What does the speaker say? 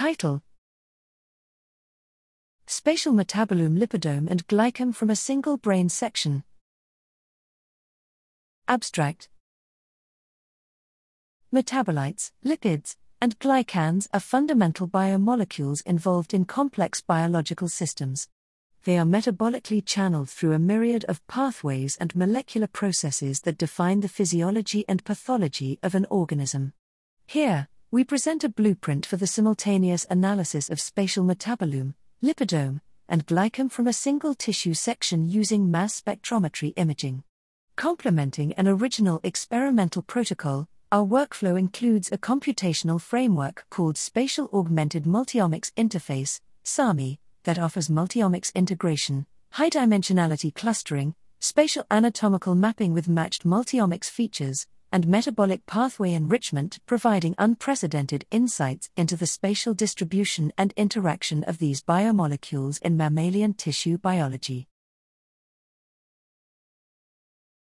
Title Spatial metabolome lipidome and glycome from a single brain section. Abstract Metabolites, lipids, and glycans are fundamental biomolecules involved in complex biological systems. They are metabolically channeled through a myriad of pathways and molecular processes that define the physiology and pathology of an organism. Here, we present a blueprint for the simultaneous analysis of spatial metabolome, lipidome, and glycome from a single tissue section using mass spectrometry imaging. Complementing an original experimental protocol, our workflow includes a computational framework called Spatial Augmented Multiomics Interface, SAMI, that offers multiomics integration, high dimensionality clustering, spatial anatomical mapping with matched multiomics features, and metabolic pathway enrichment, providing unprecedented insights into the spatial distribution and interaction of these biomolecules in mammalian tissue biology.